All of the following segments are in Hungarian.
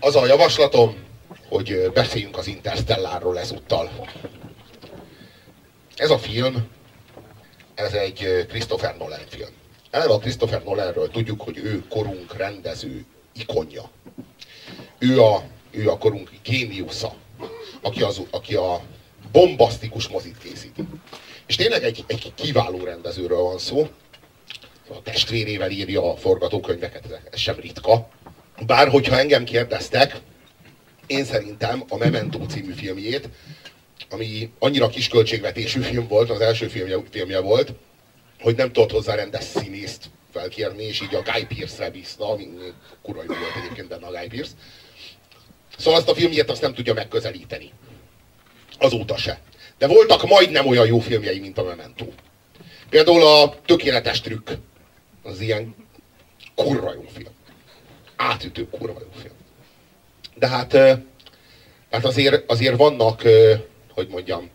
Az a javaslatom, hogy beszéljünk az Interstellárról ezúttal. Ez a film, ez egy Christopher Nolan film. Eleve a Christopher Nolanről tudjuk, hogy ő korunk rendező ikonja. Ő a, ő a korunk géniusza, aki, az, aki a bombasztikus mozit készíti. És tényleg egy, egy kiváló rendezőről van szó. A testvérével írja a forgatókönyveket, ez sem ritka. Bár hogyha engem kérdeztek, én szerintem a Memento című filmjét, ami annyira kis költségvetésű film volt, az első filmje, filmje volt, hogy nem tudott hozzá rendes színészt felkérni, és így a Guy Pearce-re bízta, ami kurva jó volt egyébként benne a Guy Pearce. Szóval azt a filmjét azt nem tudja megközelíteni. Azóta se. De voltak majdnem olyan jó filmjei, mint a Memento. Például a Tökéletes Trükk. Az ilyen kurva jó film. Átütő kurva jó film. De hát, hát azért, azért vannak, hogy mondjam,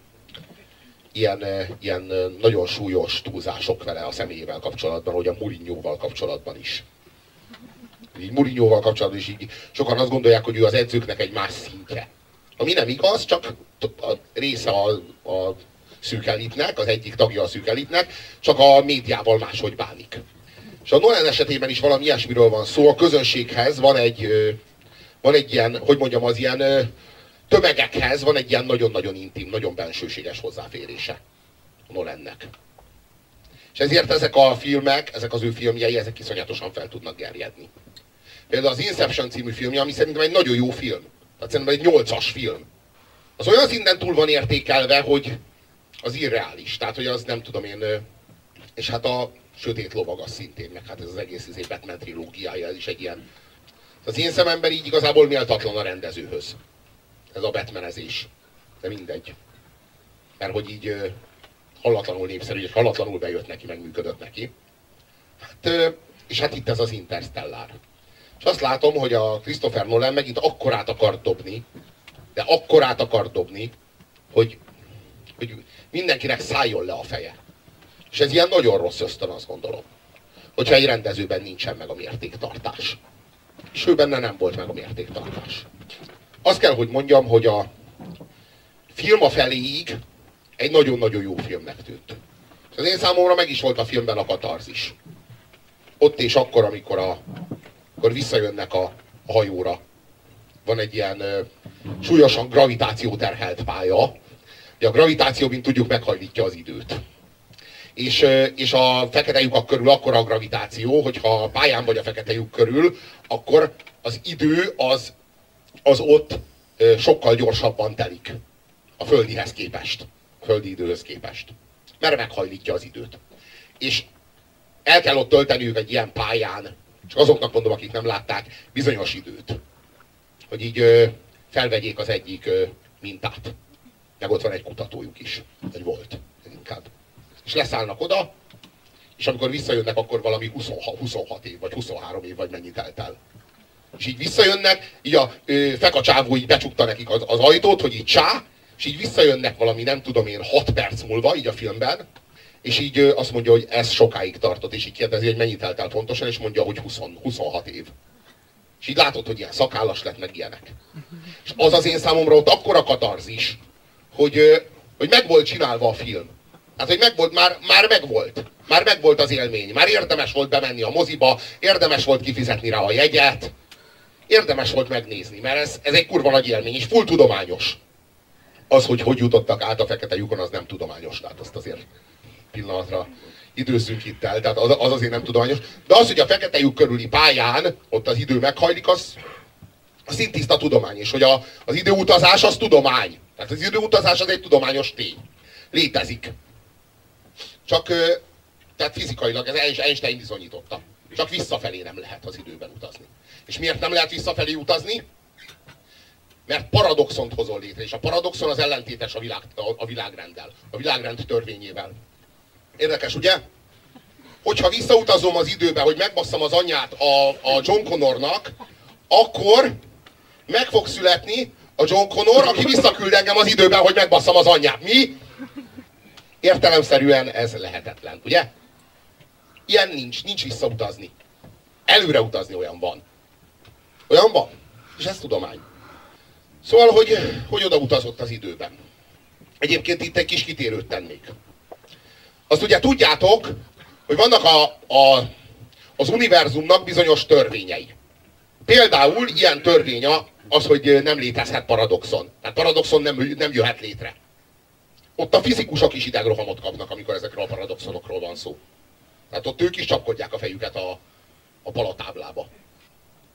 ilyen, ilyen nagyon súlyos túlzások vele a személyével kapcsolatban, hogy a Mourinho-val kapcsolatban is. Így Mourinho-val kapcsolatban is így sokan azt gondolják, hogy ő az edzőknek egy más szintje. Ami nem igaz, csak a része a, a szűk elitnek, az egyik tagja a szűk elitnek, csak a médiával máshogy bánik. És a Nolan esetében is valami ilyesmiről van szó. A közönséghez van egy, van egy ilyen, hogy mondjam, az ilyen tömegekhez van egy ilyen nagyon-nagyon intim, nagyon bensőséges hozzáférése a Nolannek. És ezért ezek a filmek, ezek az ő filmjei, ezek iszonyatosan fel tudnak gerjedni. Például az Inception című filmje, ami szerintem egy nagyon jó film. Tehát szerintem egy nyolcas film. Az olyan szinten túl van értékelve, hogy az irreális. Tehát, hogy az nem tudom én... És hát a Sötét Lovag az szintén, meg hát ez az egész izé Batman trilógiája, ez is egy ilyen... Az én szememben így igazából méltatlan a rendezőhöz. Ez a Batmanezés. De mindegy. Mert hogy így hallatlanul népszerű, és hallatlanul bejött neki, meg működött neki. Hát, és hát itt ez az Interstellar. És azt látom, hogy a Christopher Nolan megint akkorát akar dobni, de akkorát akar dobni, hogy, hogy mindenkinek szálljon le a feje. És ez ilyen nagyon rossz ösztön, azt gondolom. Hogyha egy rendezőben nincsen meg a mértéktartás. És ő benne nem volt meg a mértéktartás. Azt kell, hogy mondjam, hogy a film a feléig egy nagyon-nagyon jó filmnek tűnt. És az én számomra meg is volt a filmben a katarzis. Ott és akkor, amikor a akkor visszajönnek a, a hajóra. Van egy ilyen ö, súlyosan gravitáció terhelt pálya. Ugye a gravitáció, mint tudjuk, meghajlítja az időt. És, és a fekete lyukak körül akkor a gravitáció, hogyha a pályán vagy a fekete lyuk körül, akkor az idő az, az ott sokkal gyorsabban telik a földihez képest, a földi időhöz képest. Mert meghajlítja az időt. És el kell ott tölteniük egy ilyen pályán csak azoknak mondom, akik nem látták, bizonyos időt. Hogy így felvegyék az egyik mintát. Meg ott van egy kutatójuk is. Egy volt, inkább. És leszállnak oda, és amikor visszajönnek, akkor valami 26, 26 év, vagy 23 év, vagy mennyit telt el. És így visszajönnek, így a ö, fekacsávó így becsukta nekik az, az ajtót, hogy így csá, és így visszajönnek valami, nem tudom én, 6 perc múlva, így a filmben, és így azt mondja, hogy ez sokáig tartott, és így kérdezi, hogy mennyit telt el pontosan, és mondja, hogy 20, 26 év. És így látod, hogy ilyen szakállas lett, meg ilyenek. És az az én számomra ott akkora katarzis, hogy, hogy meg volt csinálva a film. Hát, hogy megvolt, már, már megvolt. Már megvolt az élmény. Már érdemes volt bemenni a moziba, érdemes volt kifizetni rá a jegyet, érdemes volt megnézni, mert ez, ez egy kurva nagy élmény, és full tudományos. Az, hogy hogy jutottak át a fekete lyukon, az nem tudományos, tehát azt azért pillanatra időzzünk itt el, tehát az, az azért nem tudományos. De az, hogy a fekete lyuk körüli pályán ott az idő meghajlik, az, az szintiszta tudomány. És hogy a, az időutazás az tudomány. Tehát az időutazás az egy tudományos tény. Létezik. Csak, tehát fizikailag, ez Einstein bizonyította. Csak visszafelé nem lehet az időben utazni. És miért nem lehet visszafelé utazni? Mert paradoxont hozol létre, és a paradoxon az ellentétes a, világ, a, világrenddel, a világrend törvényével. Érdekes, ugye? Hogyha visszautazom az időbe, hogy megbasszam az anyját a, a John Connornak, akkor meg fog születni a John Connor, aki visszaküld engem az időben, hogy megbasszam az anyját. Mi? Értelemszerűen ez lehetetlen, ugye? Ilyen nincs, nincs visszautazni. Előre utazni olyan van. Olyan van. És ez tudomány. Szóval, hogy, hogy oda utazott az időben. Egyébként itt egy kis kitérőt tennék. Azt ugye tudjátok, hogy vannak a, a, az univerzumnak bizonyos törvényei. Például ilyen törvény az, hogy nem létezhet paradoxon. Tehát paradoxon nem, nem jöhet létre. Ott a fizikusok is idegrohamot kapnak, amikor ezekről a paradoxonokról van szó. Tehát ott ők is csapkodják a fejüket a, a palatáblába.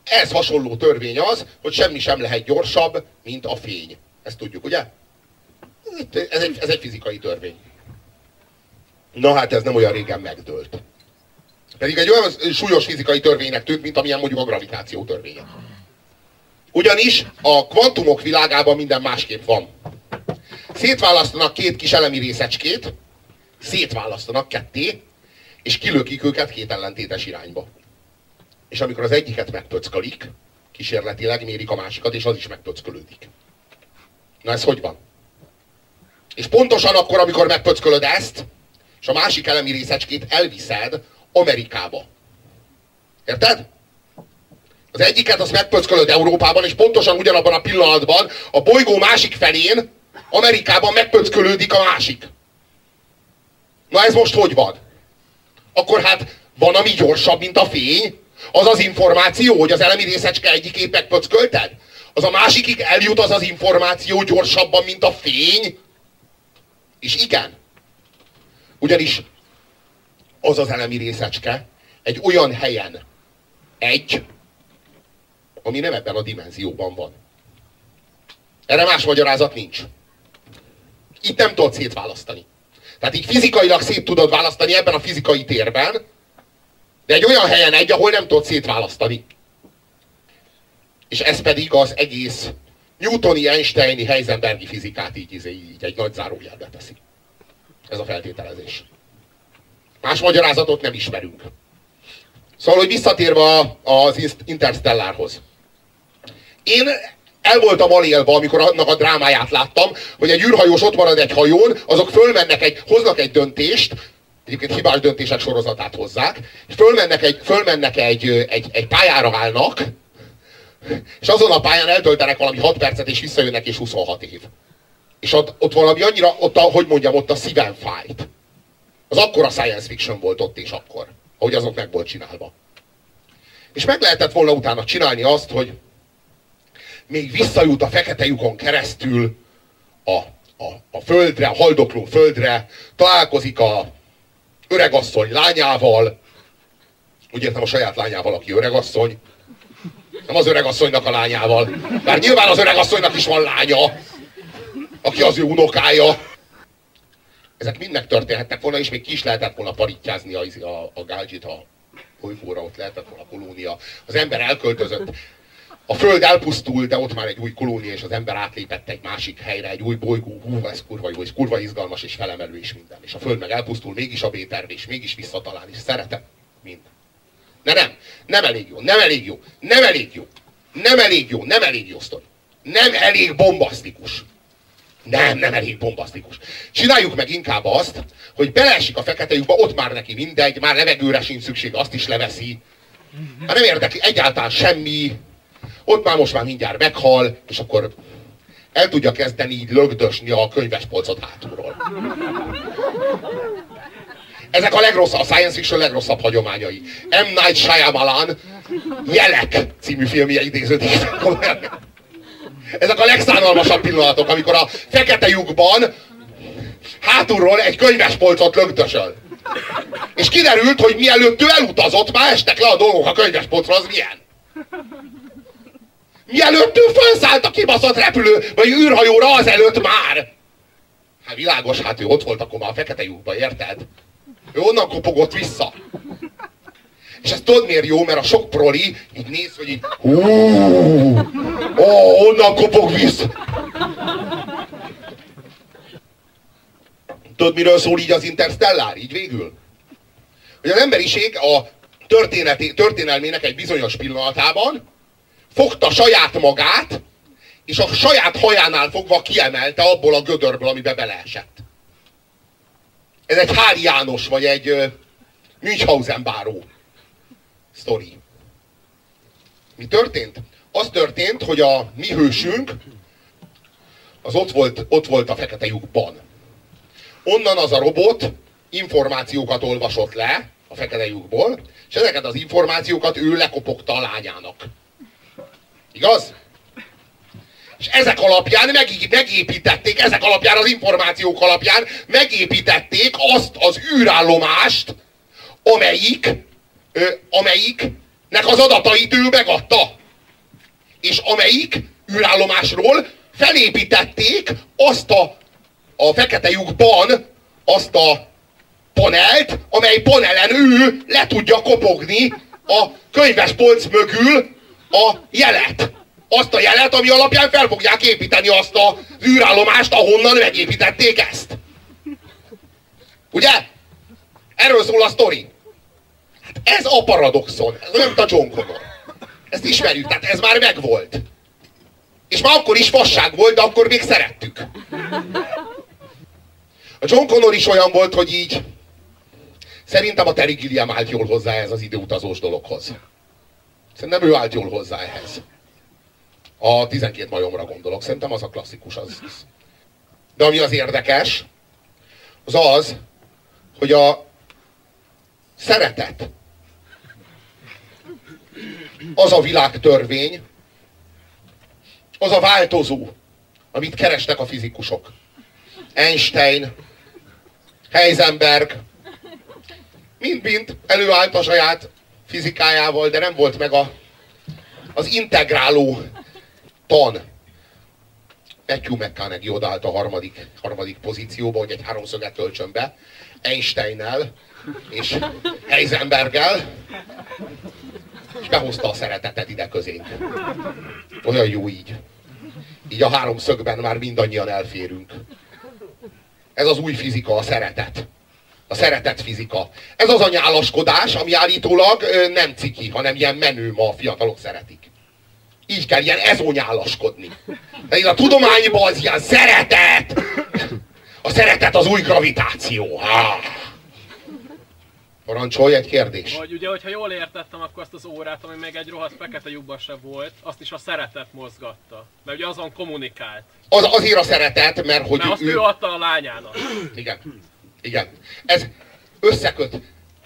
Ez hasonló törvény az, hogy semmi sem lehet gyorsabb, mint a fény. Ezt tudjuk, ugye? Ez egy, ez egy fizikai törvény. Na hát ez nem olyan régen megdőlt. Pedig egy olyan súlyos fizikai törvénynek tűnt, mint amilyen mondjuk a gravitáció törvénye. Ugyanis a kvantumok világában minden másképp van. Szétválasztanak két kis elemi részecskét, szétválasztanak ketté, és kilökik őket két ellentétes irányba. És amikor az egyiket megpöckalik, kísérletileg mérik a másikat, és az is megpöckölődik. Na ez hogy van? És pontosan akkor, amikor megpöckölöd ezt, és a másik elemi részecskét elviszed Amerikába. Érted? Az egyiket azt megpöckölöd Európában, és pontosan ugyanabban a pillanatban a bolygó másik felén, Amerikában megpöckölődik a másik. Na ez most hogy van? Akkor hát van, ami gyorsabb, mint a fény? Az az információ, hogy az elemi részecske egyikét megpöckölted? Az a másikig eljut az az információ gyorsabban, mint a fény? És igen. Ugyanis az az elemi részecske egy olyan helyen egy, ami nem ebben a dimenzióban van. Erre más magyarázat nincs. Itt nem tudod szétválasztani. Tehát így fizikailag szét tudod választani ebben a fizikai térben, de egy olyan helyen egy, ahol nem tudod szétválasztani. És ez pedig az egész Newtoni, Einsteini, Heisenbergi fizikát így, így, egy nagy zárójelbe teszi. Ez a feltételezés. Más magyarázatot nem ismerünk. Szóval, hogy visszatérve az Interstellárhoz. Én el voltam alélva, amikor annak a drámáját láttam, hogy egy űrhajós ott marad egy hajón, azok fölmennek egy, hoznak egy döntést, egyébként hibás döntések sorozatát hozzák, és fölmennek egy, fölmennek egy, egy, egy pályára állnak, és azon a pályán eltöltenek valami 6 percet, és visszajönnek, és 26 év. És ott, ott valami annyira, ott a, hogy mondjam, ott a szívem fájt. Az akkora science fiction volt ott és akkor, ahogy azok meg volt csinálva. És meg lehetett volna utána csinálni azt, hogy még visszajut a fekete lyukon keresztül a, a, a földre, a haldokló földre, találkozik a öregasszony lányával, úgy értem a saját lányával, aki öregasszony, nem az öregasszonynak a lányával, bár nyilván az öregasszonynak is van lánya, aki az ő unokája. Ezek mind megtörténhettek volna, és még ki is lehetett volna paritjázni a, a, a gálgyit a bolygóra, ott lehetett volna kolónia. Az ember elköltözött a Föld elpusztul, de ott már egy új kolónia, és az ember átlépett egy másik helyre, egy új bolygó, hú, ez kurva jó, és kurva izgalmas, és felemelő, és minden. És a Föld meg elpusztul, mégis a b és mégis visszatalál, és szeretem minden. De nem, nem elég jó, nem elég jó, nem elég jó, nem elég jó, nem elég jó sztori. Nem elég bombasztikus. Nem, nem elég bombasztikus. Csináljuk meg inkább azt, hogy beleesik a fekete lyukba, ott már neki mindegy, már levegőre sincs szükség, azt is leveszi. Hát nem érdekli egyáltalán semmi, ott már most már mindjárt meghal, és akkor el tudja kezdeni így lögdösni a könyvespolcot hátulról. Ezek a legrosszabb, a science fiction legrosszabb hagyományai. M. Night Shyamalan Jelek című filmje idéződik. Ezek a legszánalmasabb pillanatok, amikor a fekete lyukban hátulról egy könyvespolcot lögdösöl. És kiderült, hogy mielőtt ő elutazott, már estek le a dolgok a könyvespolcra, az milyen. Mielőtt ő felszállt a kibaszott repülő, vagy űrhajóra, azelőtt már. Hát világos, hát ő ott volt akkor már a fekete lyukba, érted? Ő onnan kopogott vissza. És ez tudod miért jó? Mert a sok proli így néz, hogy így hú, ó, onnan kopog vissza. Tudod, miről szól így az Interstellár? Így végül? Hogy az emberiség a történelmének egy bizonyos pillanatában fogta saját magát, és a saját hajánál fogva kiemelte abból a gödörből, amibe beleesett. Ez egy Hári János, vagy egy Münchhausen báró sztori. Mi történt? az történt, hogy a mi hősünk az ott volt, ott volt a fekete lyukban. Onnan az a robot információkat olvasott le a fekete lyukból, és ezeket az információkat ő lekopogta a lányának. Igaz? És ezek alapján megépítették, ezek alapján az információk alapján megépítették azt az űrállomást, amelyik, ö, amelyiknek az adatait ő megadta. És amelyik űrállomásról felépítették azt a, a fekete lyukban azt a panelt, amely panelen ő le tudja kopogni a könyvespolc mögül a jelet. Azt a jelet, ami alapján fel fogják építeni azt a űrállomást, ahonnan megépítették ezt. Ugye? Erről szól a sztori. Hát ez a paradoxon. Ez nem a John Connor. Ezt ismerjük, tehát ez már megvolt. És már akkor is fasság volt, de akkor még szerettük. A John Connor is olyan volt, hogy így szerintem a Terry Gilliam állt jól hozzá ez az időutazós dologhoz. Szerintem ő állt jól hozzá ehhez. A 12 majomra gondolok. Szerintem az a klasszikus. Az. De ami az érdekes, az az, hogy a szeretet az a világtörvény, az a változó, amit kerestek a fizikusok. Einstein, Heisenberg, mind-mind előállt a saját fizikájával, de nem volt meg a, az integráló tan. Matthew McConaughey odállt a harmadik, harmadik pozícióba, hogy egy háromszöget töltsön be, Einsteinnel és Heisenberggel, és behozta a szeretetet ide közénk. Olyan jó így. Így a háromszögben már mindannyian elférünk. Ez az új fizika, a szeretet. A szeretet fizika. Ez az a nyálaskodás, ami állítólag nem ciki, hanem ilyen menő ma a fiatalok szeretik. Így kell ilyen ezonyálaskodni. De a tudományban az ilyen szeretet! A szeretet az új gravitáció. Ah. Parancsolj egy kérdés. Vagy ugye, hogyha jól értettem, akkor azt az órát, ami még egy rohadt fekete lyukban se volt, azt is a szeretet mozgatta. Mert ugye azon kommunikált. Az, azért a szeretet, mert hogy mert ő... azt ő adta a lányának. Igen. Igen. Ez összeköt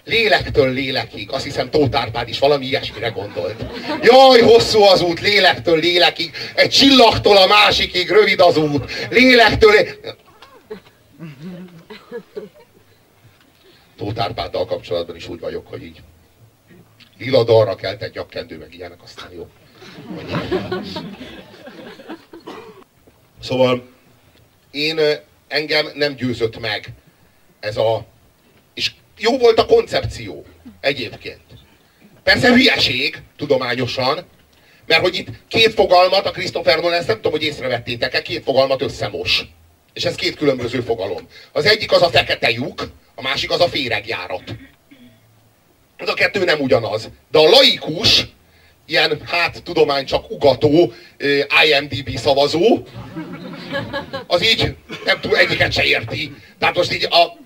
lélektől lélekig. Azt hiszem Tóth Árpád is valami ilyesmire gondolt. Jaj, hosszú az út, lélektől lélekig. Egy csillagtól a másikig rövid az út. Lélektől... Tóth Árpáddal kapcsolatban is úgy vagyok, hogy így lila dalra egy nyakkendő, meg ilyenek, aztán jó. Szóval én engem nem győzött meg ez a... És jó volt a koncepció egyébként. Persze hülyeség, tudományosan, mert hogy itt két fogalmat, a Christopher Nolan, ezt nem tudom, hogy észrevettétek-e, két fogalmat összemos. És ez két különböző fogalom. Az egyik az a fekete lyuk, a másik az a féregjárat. Ez a kettő nem ugyanaz. De a laikus, ilyen, hát tudomány csak ugató, IMDB szavazó, az így nem tud, egyiket se érti. Tehát most így a,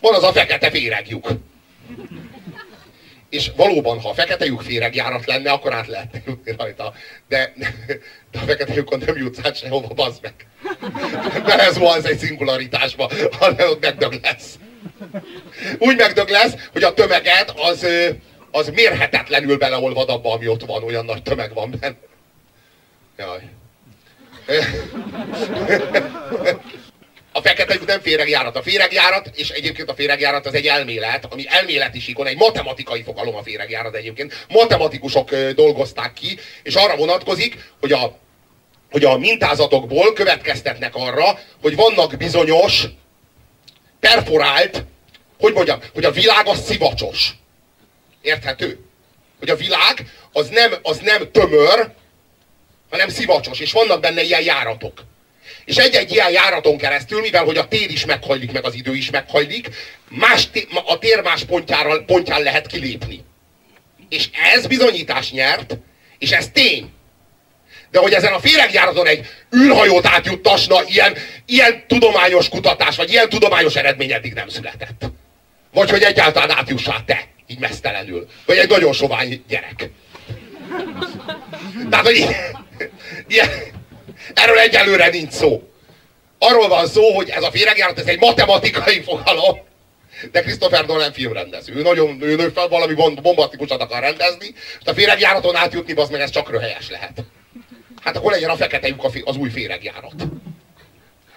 van az a fekete féregjuk. És valóban, ha a fekete lyuk féregjárat lenne, akkor át lehetne jutni rajta. De, de a fekete lyukon nem jutsz át sehova, bazd meg. De ez van, ez egy szingularitásba, hanem ott megdög lesz. Úgy megdög lesz, hogy a tömeget az, az mérhetetlenül beleolvad abba, ami ott van, olyan nagy tömeg van benne. Jaj. A fekete lyuk nem féregjárat. A féregjárat, és egyébként a féregjárat az egy elmélet, ami elméleti síkon, egy matematikai fogalom a féregjárat egyébként. Matematikusok dolgozták ki, és arra vonatkozik, hogy a, hogy a mintázatokból következtetnek arra, hogy vannak bizonyos perforált, hogy mondjam, hogy a világ az szivacsos. Érthető? Hogy a világ az nem, az nem tömör, hanem szivacsos, és vannak benne ilyen járatok. És egy-egy ilyen járaton keresztül, mivel hogy a tér is meghajlik, meg az idő is meghajlik, más a tér más pontjára, pontján lehet kilépni. És ez bizonyítás nyert, és ez tény. De hogy ezen a féregjáraton egy űrhajót átjuttasna, ilyen, ilyen tudományos kutatás, vagy ilyen tudományos eredmény eddig nem született. Vagy hogy egyáltalán átjussál te, így mesztelenül. Vagy egy nagyon sovány gyerek. Tehát, hogy ilyen, erről egyelőre nincs szó. Arról van szó, hogy ez a féregjárat, ez egy matematikai fogalom, de Christopher Nolan filmrendező. Ő nagyon, ő, ő valami bombasztikusat akar rendezni, és a féregjáraton átjutni, az meg ez csak röhelyes lehet. Hát akkor legyen a fekete lyuk az új féregjárat.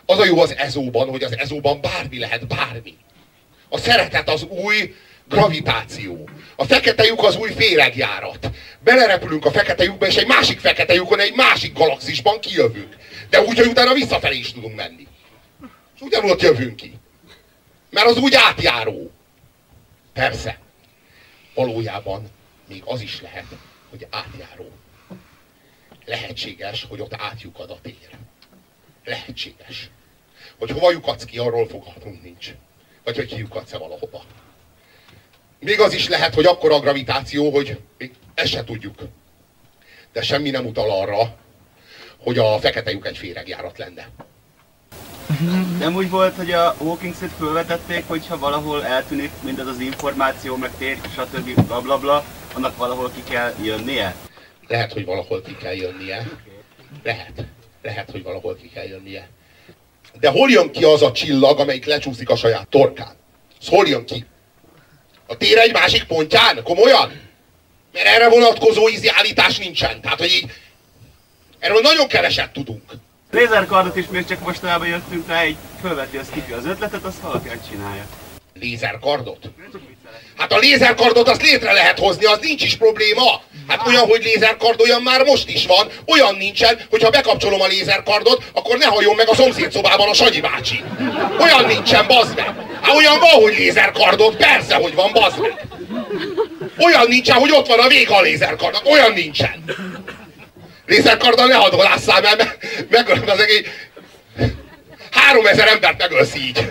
Az a jó az ezóban, hogy az ezóban bármi lehet, bármi. A szeretet az új gravitáció. A fekete lyuk az új féregjárat. Belerepülünk a fekete lyukba, és egy másik fekete lyukon, egy másik galaxisban kijövünk. De úgy, hogy utána visszafelé is tudunk menni. És ugyanúgy ott jövünk ki. Mert az úgy átjáró. Persze. Valójában még az is lehet, hogy átjáró. Lehetséges, hogy ott átjukad a tér. Lehetséges. Hogy hova lyukadsz ki, arról fogalmunk nincs. Vagy hogy kiukadsz-e valahova. Még az is lehet, hogy akkor a gravitáció, hogy még ezt se tudjuk. De semmi nem utal arra, hogy a fekete lyuk egy féregjárat lenne. Nem úgy volt, hogy a Walking Dead felvetették, hogyha valahol eltűnik mindez az információ, meg tér, stb. bla bla bla, annak valahol ki kell jönnie? Lehet, hogy valahol ki kell jönnie. Lehet. Lehet, hogy valahol ki kell jönnie. De hol jön ki az a csillag, amelyik lecsúszik a saját torkán? Az hol jön ki? A tér egy másik pontján? Komolyan? Mert erre vonatkozó ízi állítás nincsen. Tehát, hogy így, erről nagyon keveset tudunk. Lézerkardot is még csak mostanában jöttünk rá, egy fölveti az kifi az ötletet, azt valaki csinálja. Lézerkardot? Hát a lézerkardot azt létre lehet hozni, az nincs is probléma. Hát olyan, hogy lézerkard, olyan már most is van. Olyan nincsen, hogy ha bekapcsolom a lézerkardot, akkor ne halljon meg a szomszéd szobában a Sanyi bácsi. Olyan nincsen, bazd meg. Hát olyan van, hogy lézerkardot, persze, hogy van, bazd. Olyan nincsen, hogy ott van a vége a lézerkardnak, olyan nincsen. Lézerkarddal ne hadolásszál, mert meg, meg, meg az egész... Három ezer embert megölsz így.